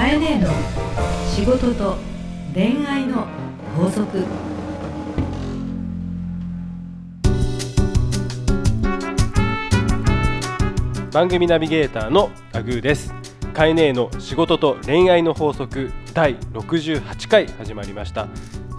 かえねえの仕事と恋愛の法則。番組ナビゲーターのアグーです。カエネーの仕事と恋愛の法則第68回始まりました。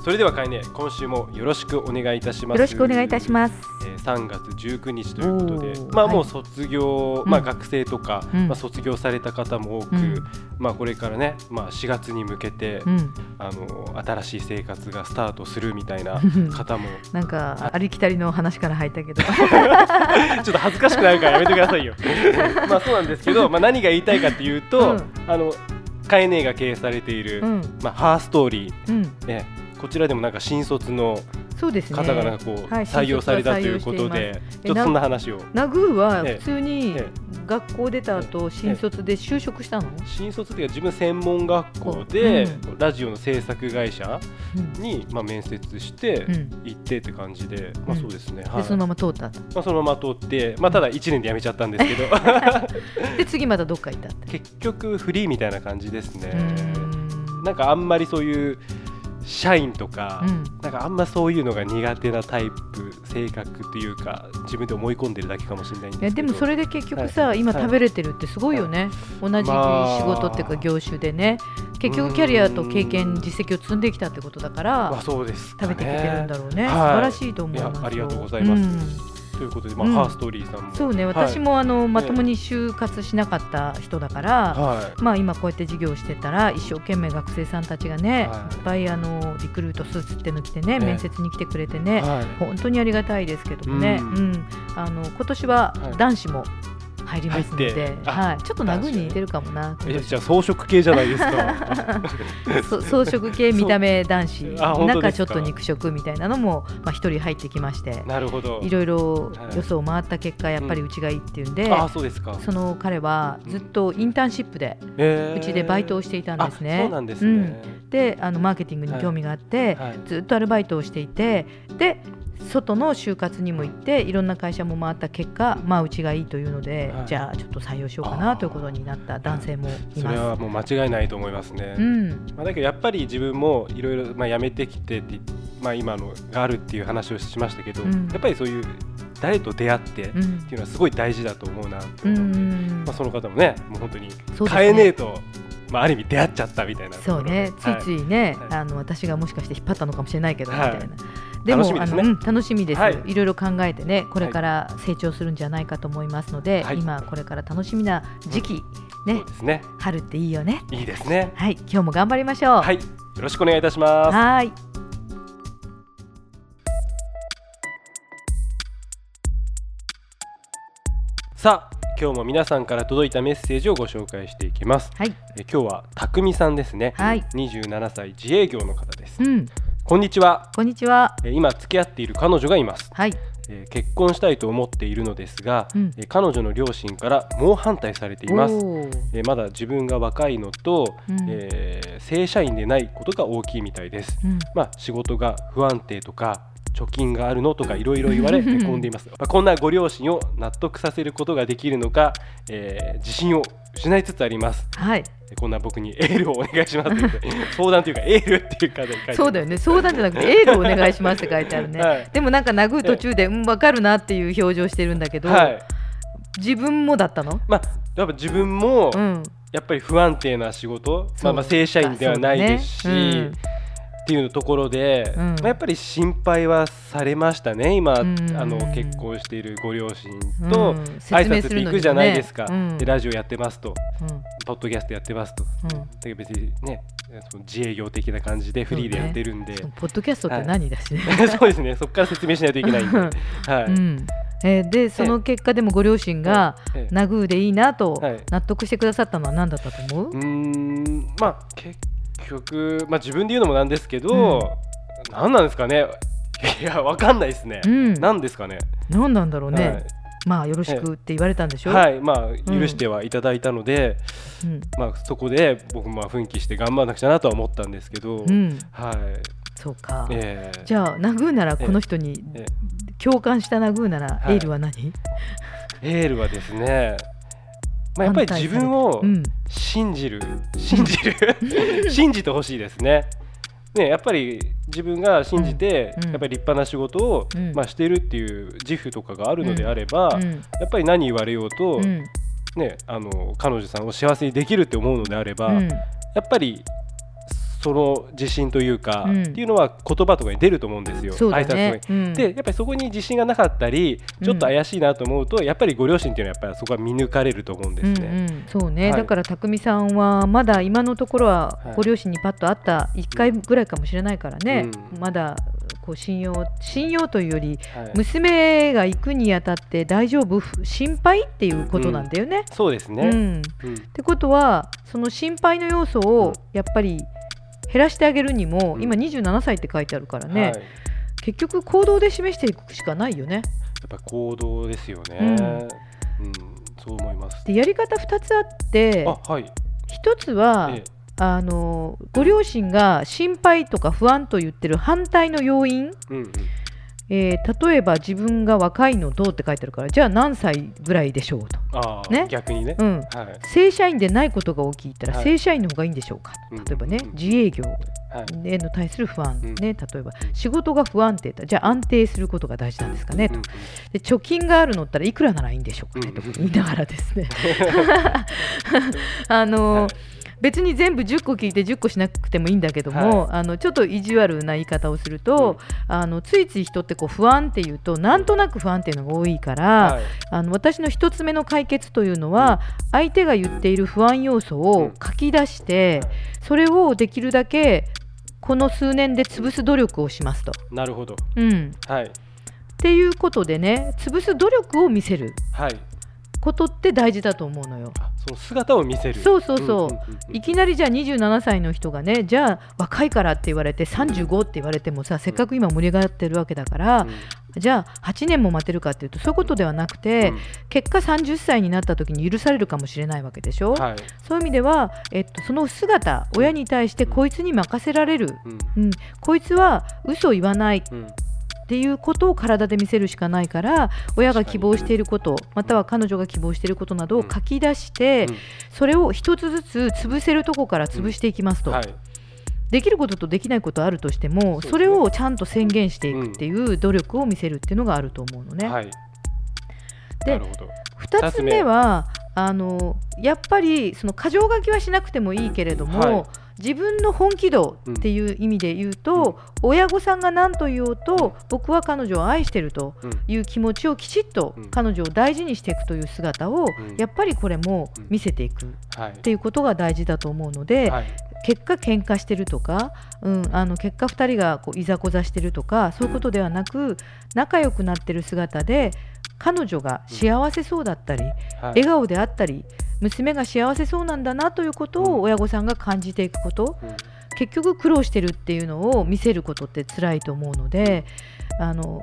それではカエネ今週もよろしくお願いいたします。よろしくお願いいたします。えー3月19日ということでまあもう卒業、まあうん。学生とか、うん。まあ卒業された方も多く、うん。まあこれからねまあ4月に向けて、うん、あの新しい生活がスタートするみたいな 方も。なんかありきたりの話から入ったけど、ちょっと恥ずかしくなるからやめてくださいよ。まあそうなんですけど、まあ何が言いたいかっていうと、うん。あのカエネが経営されている、うん、まあハーストーリー、うん、ね、こちらでもなんか新卒の。方がなんかこう、はい採用されたということで、ちょっとそんな話を。ナグーはええ普通にえ学校出た後新卒で就職したの？新卒っていうか自分専門学校で、うラジオの制作会社うん、に、まあ、面接してうん行ってって感じで、まあそうですね、はいでそのまま通った。まあ、そのまま通って、まあ、ただ1年で辞めちゃったんですけど で次またどっか行ったって？結局フリーみたいな感じですね。なんかあんまりそういう社員とか、うん。なんかあんまそういうのが苦手なタイプ性格っていうか自分で思い込んでるだけかもしれないんですけど。いやでもそれで結局さ、はい。はい。今食べれてるってすごいよね、同じ仕まあ。事っていうか業種でね。結局キャリアと経験実績を積んできたってことだから、まあそうですかね。食べてきてるんだろうね、はい。素晴らしいと思いますありがとうございます。んということで、まあうん。ハーストーリーさんも。そうねはい。私もあの、まともに就活しなかった人だから、はまあ、今こうやって授業をしてたら一生懸命学生さんたちがね、はい。い、っぱいあのリクルートスーツっての着てね、ね。面接に来てくれてい、ね、はい。本当にありがたいですけどもね、ううんん。あの今年ははい。男子も入りますので、はい、ちょっと殴に似てるかもな、じゃあ装飾系じゃないですか。そ装飾系見た目男子。中ちょっと肉食みたいなのもまあ一人入ってきまして。なるほど。いろいろはい。予想を回った結果やっぱりうちがいいっていうん。で、あそうですか。その彼はずっとインターンシップでえー。うちでバイトをしていたんですね。あそうなんですね、であのマーケティングに興味があって、はい。ずっとアルバイトをしていてで外の就活にも行っていろんな会社も回った結果、まあ、うちがいいというので、はい。じゃあちょっと採用しようかなということになった男性もいそれはまもう間違いないと思いますね、す。うん。まあ、だけどやっぱり自分もいろいろまあ辞めてきてって、まあ、今のがあるっていう話をしましたけど、うん。やっぱりそういう誰と出会ってってうんいうのはすごい大事だと思うなとう思うので、んまあ、その方もねもう本当に変えねえと、まあ、ある意味出会っちゃったみたいなそうね、ついついね、はい。あの私がもしかして引っ張ったのかもしれないけど、はいみたいな。でも楽しみね。楽しみです、はい。い、ろいろ考えてねこれから成長するんじゃないかと思いますので、はい。今これから楽しみな時期、うですね。春っていいよね。いいですね。はい。今日も頑張りましょう。はい。よろしくお願いいたします。はーい。さあ今日も皆さんから届いたメッセージをご紹介していきます。はい。え今日はたくみさんですね。はい。27歳自営業の方です。うんこんにちは。こんにちは。え今付き合っている彼女がいます。はい。えー結婚したいと思っているのですが、うん。えー彼女の両親から猛反対されています、まだ自分が若いのと、うん。えー正社員でないことが大きいみたいです、うん。まあ、仕事が不安定とか貯金があるのとかいろいろ言われへこんでいます、まあ、こんなご両親を納得させることができるのか、えー自信を失いつつあります。はい。えーこんな僕にエールをお願いしますって。相談というかエールっていうかで書いてます。そうだよね。相談じゃなくてエールお願いしますって書いてあるね、はい。でもなんか殴る途中でうん分かるなっていう表情してるんだけど、はい。自分もだったの？まあ、やっぱ自分も、うん。やっぱり不安定な仕事、まあ、まあ正社員ではないですし、っていうところで、うん。まあ、やっぱり心配はされましたね。今、うん。あの結婚しているご両親とうん。挨拶に行くじゃないですか、うん。でラジオやってますと。うん。ポッドキャストやってますと。うん。だけど別にねその自営業的な感じでフリーでやってるんで、そうポッドキャストって何だしね、そうですね。そこから説明しないといけないんで、はい。うん。えーでその結果でもご両親がええ。ナグーでいいなとはい。納得してくださったのは何だったと思う、うーん。まあ結局、まあ、自分で言うのもなんですけど、何なんですかね。いやわかんないですね、うん。何ですかね。何なんだろうね、はい。まあよろしくって言われたんでしょ、はい。まあ許してはいただいたので、うん。まあそこで僕もまあ奮起して頑張らなくちゃなとは思ったんですけど、うん、はい。そうか、えーじゃあナグーならこの人にえ。共感したナグーならはい。エールは何、エールはですねまあ、やっぱり自分をうん。信じる、信じる。信じてほしいですね。ね、やっぱり自分が信じて、うん。うん。やっぱり立派な仕事を、うん。まあ、してるっていう自負とかがあるのであれば、うん。やっぱり何言われようと、うん。ね、あの彼女さんを幸せにできるって思うのであれば、うん。やっぱりその自信というか、うん。っていうのは言葉とかに出ると思うんですよ、そうだ挨拶に。ね。うん。でやっぱりそこに自信がなかったりちょっと怪しいなと思うと、やっぱりご両親っていうのはやっぱりそこは見抜かれると思うんですね。うんうん、そうね、はい。だから匠さんはまだ今のところははい。ご両親にパッと会った1回ぐらいかもしれないからね、うん。まだこう信用信用というよりはい。娘が行くにあたって大丈夫？ふ心配っていうことなんだよね。そうですね、うん。うん。ってことはその心配の要素うん。をやっぱり減らしてあげるにも、うん。今27歳って書いてあるからね、はい、やっ結局行動で示していくしかないよね。ぱり行動ですよね、うん。うんそう思います。でやり方2つあってあはい、1つは、えあのご両親が心配とか不安と言ってる反対の要因、えうんうん、えー例えば自分が若いのどうって書いてあるからじゃあ何歳ぐらいでしょうと、ね？逆にね、うん、はい、正社員でないことが大きいったらはい。正社員の方がいいんでしょうか、うん。例えばねうん。自営業はい、への対する不安、うん。ね例えば。仕事が不安定だじゃあ安定することが大事なんですかね？と。で貯金があるのったらいくらならいいんでしょうかね？うんと言いながらですね。あの、はい別に全部10個聞いて10個しなくてもいいんだけども、あのちょっと意地悪な言い方をすると、あのついつい人ってこう不安っていうとなんとなく不安っていうのが多いから、はい。あの私の一つ目の解決というのは、相手が言っている不安要素を書き出して、それをできるだけこの数年で潰す努力をしますと。なるほど、うん、はい、っていうことでね潰す努力を見せるはい、ことって大事だと思うのよ。あその姿を見せる。そうそうそう,、んんんうん。いきなりじゃあ27歳の人がねじゃあ若いからって言われて35って言われてもさせっかく今盛り上がってるわけだから、じゃあ8年も待てるかっていうとそういうことではなくて、うん。結果30歳になった時に許されるかもしれないわけでしょ、はい、そういう意味では、えっと、その姿親に対してこいつに任せられる、うん。うん、こいつは嘘を言わない。うんっていうことを体で見せるしかないから親が希望していることまたは彼女が希望していることなどを書き出して、うん。それを一つずつ潰せるとこから潰していきますと、はい、できることとできないことあるとしてもそれをちゃんと宣言していくっていう努力を見せるっていうのがあると思うのね。はい、でなるほど、2つ目はあのやっぱりその過剰書きはしなくてもいいけれども、はい自分の本気度っていう意味で言うと、親御さんが何と言おうと僕は彼女を愛してるとうん。いう気持ちをきちっとうん。彼女を大事にしていくという姿をうん。やっぱりこれも見せていくっはい、ていうことが大事だと思うので、はい、結果喧嘩してるとか、うん、あの結果2人がこういざこざしてるとかそういうことではなく仲良くなってる姿で彼女が幸せそうだったり、はい。笑顔であったり娘が幸せそうなんだなということうん。を親御さんが感じていくこと、うん。結局苦労してるっていうのを見せることって辛いと思うのであの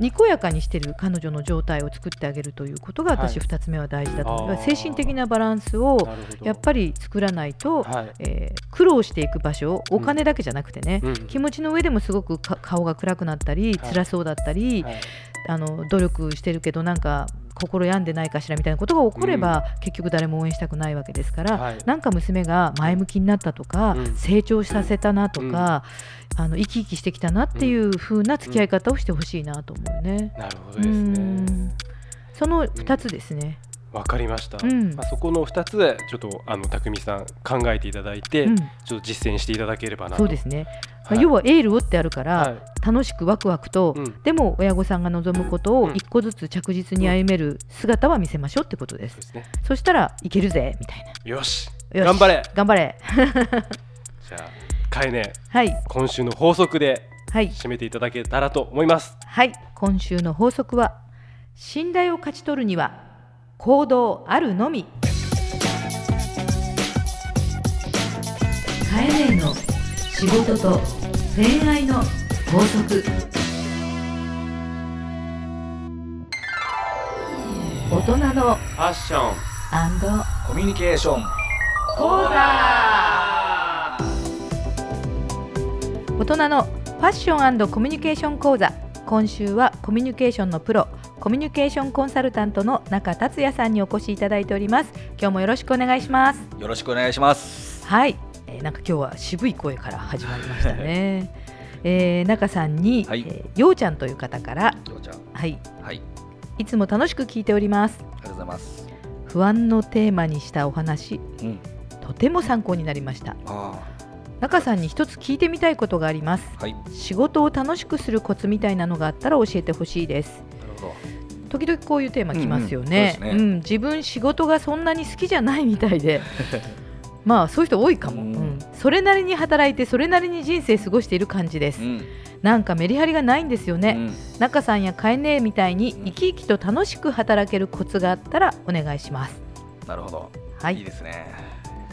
にこやかにしてる彼女の状態を作ってあげるということが私はい。2つ目は大事だと思う、あー。精神的なバランスをやっぱり作らないと、はい、えー苦労していく場所お金だけじゃなくてね、うん。気持ちの上でもすごくか顔が暗くなったりはい。辛そうだったり、はい。あの努力してるけどなんか心病んでないかしらみたいなことが起これば、結局誰も応援したくないわけですから、はいなんか娘が前向きになったとか、うん成長させたなとか、あの生き生きしてきたなっていう風な付き合い方をしてほしいなと思うね。なるほどですうねん。その2つですね。わかりました。うんまあそこの二つでちょっとあの匠さん考えていただいて、うんちょっと実践していただければなと。そうですね、要はエールをってあるから、はい。楽しくワクワクと、うん。でも親御さんが望むことをうん。一個ずつ着実に歩める姿は見せましょうってことです。そう。ですね。そしたらいけるぜみたいな。よし。よし。頑張れ。頑張れ。じゃあかえねはい。今週の法則ではい。締めていただけたらと思います。はい。今週の法則は信頼を勝ち取るには行動あるのみ。カエネの仕事と恋愛の法則。大人のファッションコミュニケーション。講座大人のファッションコミュニケーション講座。今週はコミュニケーションのプロコミュニケーションコンサルタントの中達也さんにお越しいただいております。今日もよろしくお願いします。よろしくお願いします。はい、えーなんか今日は渋い声から始まりましたね。えー、中さんに、はい。えーようちゃんという方からきょうちゃん。はい。はい。いつも楽しく聞いております。ありがとうございます。不安のテーマにしたお話うん。とても参考になりました。あ中さんに一つ聞いてみたいことがあります。あはい。な仕事を楽しくするコツみたいなのがあったら教えてほしいです。るほ時々こういうテーマきますよね,、うんうん。そうですね。自分仕事がそんなに好きじゃないみたいで まあそういう人多いかも、ううん。んそれなりに働いてそれなりに人生過ごしている感じです、どうん。なんかメリハリがないんですよね、うん。中さんやカエネみたいに生き生きと楽しく働けるコツがあったらお願いします。なるほど。はい。いいですね。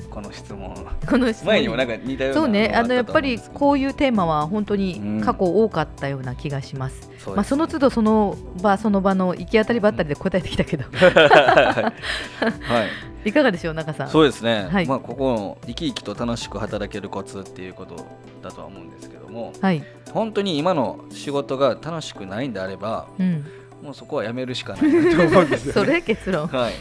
この質問。この質問。前にもなんか似たようなそうね。あのやっぱりこうういうテーマは本当にうん。過去多かったような気がします、そうまあ、その都度その場その場の行き当たりばったりで答えてきたけど、はい いかがでしょう中さん？そうですね、はい。まあここの生き生きと楽しく働けるコツっていうことだとは思うんですけどもはい、本当に今の仕事が楽しくないんであればうん、もうそこはやめるしかないと思うんですよ、そね、れ結論、はい、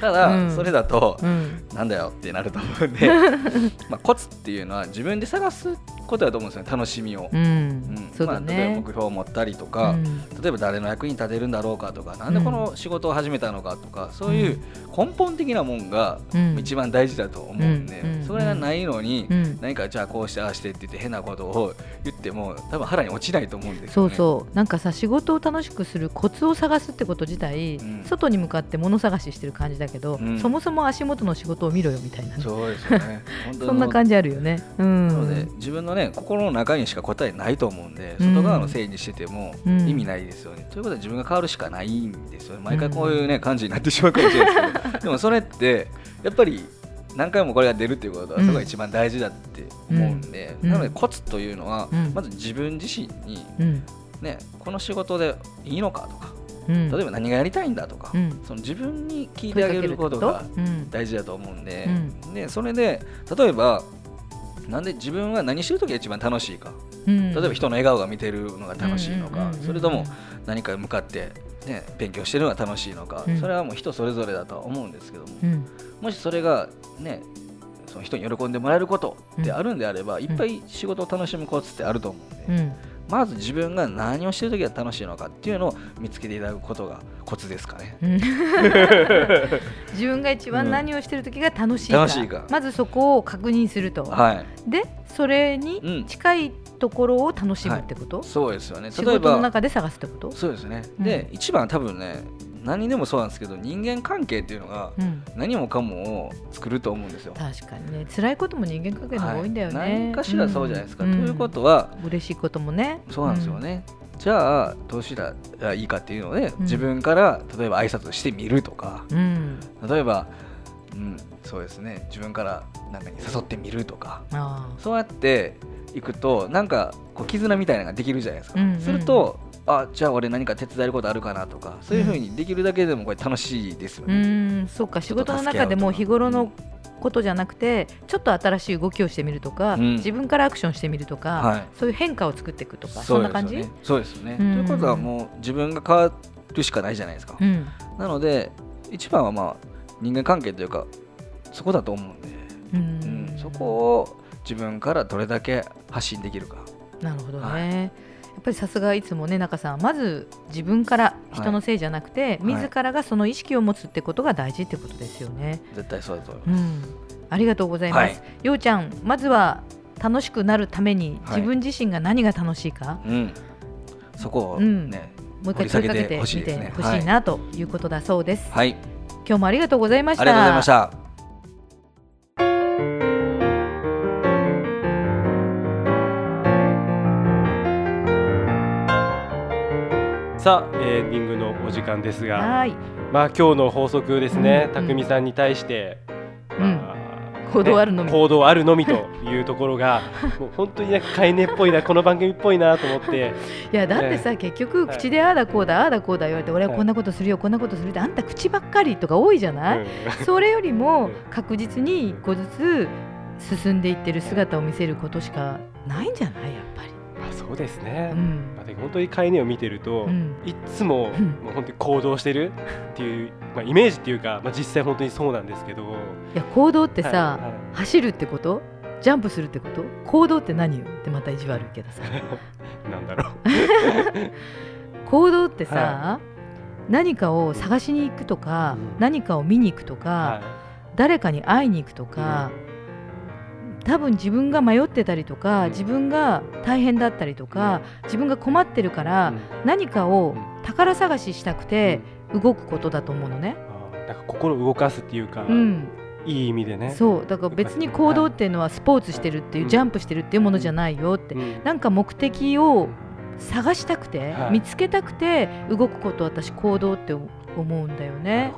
ただ、うん。それだとうん。なんだよってなると思うんで まあコツっていうのは自分で探すことだと思うんですよね楽しみを、うん。うん。そうだまあ、例えばね目、標を持ったりとか、うん。例えば誰の役に立てるんだろうかとかなんでこの仕事を始めたのかとか、そういう根本的なもんがうん一番大事だと思うんで、うん。それがないのに、うん。何かじゃあこうしてああしてって言って変なことを言っても多分腹に落ちないと思うんですそうよね。そう。なんかさ仕事を楽しくするコツを探すってこと自体、うん。外に向かって物探ししてる感じだけど、うんそもそも足元の仕事を見ろよみたいなねそうですよね。そんな感じあるよね。うん。なので自分のね心の中にしか答えないと思うんでうん外側のせいにしててもうん意味ないですよね。ということで自分が変わるしかないんですよね。毎回こういうね感じになってしまうかもしれないですけど でもそれってやっぱり何回もこれが出るっていうことはうんそこが一番大事だって思うんで、うんなのでコツというのはうんまず自分自身にうん。ねこの仕事でいいのかとかうん。例えば何がやりたいんだとか、うんその自分に聞いてあげることがうん。大事だと思うんで,、うでそれで例えばなんで自分は何してる時が一番楽しいかうん。例えば人の笑顔が見てるのが楽しいのかそれとも何か向かって、ね、勉強してるのが楽しいのか、うんそれはもう人それぞれだとは思うんですけども、うん。もしそれがねその人に喜んでもらえることってあるんであれば、いっぱい仕事を楽しむコツってあると思うんで、うん。まず自分が何をしてる時が楽しいのかっていうのを見つけていただくことがコツですかね。うん。自分が一番何をしてる時が楽しいか,、楽しいか。まずそこを確認すると、はい、でそれうん。に近いところを楽しむってこと、そうですよね。仕例えば事の中で探すってこと？そうですね。うん。で、一番多分ね、何にでもそうなんですけど、人間関係っていうのがうん、何もかもを作ると思うんですよ。確かにね辛いことも人間関係の方が多いんだよね、はい何かしらそうじゃないですか。んということは、嬉しいこともねそうなんですよね。じゃあどうしたらいいかっていうので、ん自分から例えば挨拶してみるとか、うん、うん例えば、うん、そうですね。自分からなんかに誘ってみるとか、あそうやっていくとなんかこう絆みたいなのができるじゃないですか。うんうんすると。あじゃあ俺何か手伝えることあるかなとかそういうふうにできるだけでもこれ楽しいですよーうね。んそうか。仕事の中でも日頃のことじゃなくてちょっと新しい動きをしてみるとか、うん。自分からアクションしてみるとか、はい。そういう変化を作っていくとかそんな感じですよね。そうですよね。うん。ということはもう自分が変わるしかないじゃないですか。うん。なので一番はまあ人間関係というかそこだと思うんで、うん。うん。そこを自分からどれだけ発信できるか。なるほどね、はやっぱりさすがいつもね中さんまず自分から人のせいじゃなくて、はい自らがその意識を持つってことが大事ってことですよね。絶対そうだと思います。うん、ありがとうございます。はいようちゃんまずは楽しくなるためにはい自分自身が何が楽しいか、うん。そこをうんね、もう一回問いかけてみてほしいなということだそうです。はい、今日もありがとうございました。ありがとうございました。さあエンディングのお時間ですがはい、まあ今日の法則ですね、うん匠さんに対して、うん。まあ行動あるのみ。ね行動あるのみというところが もう本当になんか飼いネっぽいなこの番組っぽいなと思って。いやだってさ、結局口でああだこうだああだこうだ言われて俺はこんなことするよこんなことするってあんた口ばっかりとか多いじゃない、うん。それよりもうん。確実に一個ずつ進んでいってる姿を見せることしかないんじゃない？やっぱそそうですね、うん。まあ、で本当に飼い犬を見てると、うん。いっつもうん。もう本当に行動してるっていう、まあ、イメージっていうか、まあ、実際本当にそうなんですけど。いや行動ってさ、はいはい。走るってこと？ジャンプするってこと？行動って何よ？ってまた意地悪いけどさ。なんだろう。行動ってさ、は何かを探しに行くとか、うん。何かを見に行くとか、は誰かに会いに行くとか、多分自分が迷ってたりとか、うん。自分が大変だったりとか、自分が困ってるかいら、うん。何かをうん。宝探ししたくて動くことだと思うのね。あーなんか心を動かすっていうか、うん、いい意味でね。そうだから別に行動っていうのはスポーツしてるっていう、うん。ジャンプしてるっていうものじゃないよって、うん。なんか目的を探したくて、はい。見つけたくて動くことを私行動って思うんだよね。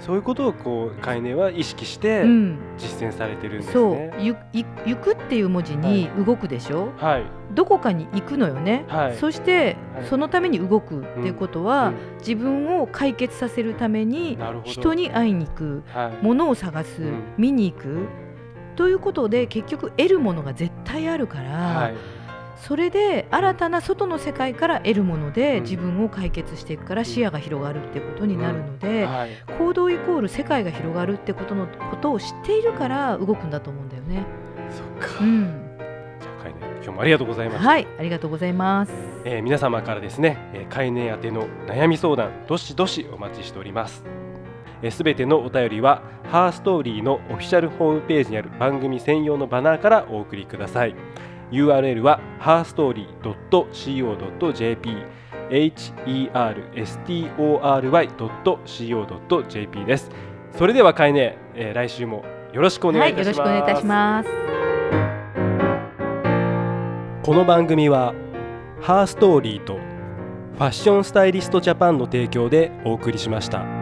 そういうことをこう飼い主は意識してうん、実践されてるんですそう。ね。ゆい行くっていう文字に動くでしょ、はい、どこかに行くのよね、はい。そして、はい。そのために動くっていうことは、うん。自分を解決させるために人に会いに行くはい、ものを探す、うん。見に行く。ということで結局得るものが絶対あるから、はい、それで新たな外の世界から得るもので、うん自分を解決していくから視野が広がるってことになるので、はい、行動イコール世界が広がるってことのことを知っているから動くんだと思うんだよね。そっか。うん、今日もありがとうございました。はい、ありがとうございます。えー皆様からですね、えー飼い主宛ての悩み相談どしどしお待ちしております。すべてのお便りはハーストーリーのオフィシャルホームページにある番組専用のバナーからお送りください。URL は herstory.co.jp herstory.co.jp です。それでは飼い主、えー来週もよろしくお願いいたします。はい、よろしくお願いいたします。この番組はハーストーリーとファッションスタイリストジャパンの提供でお送りしました。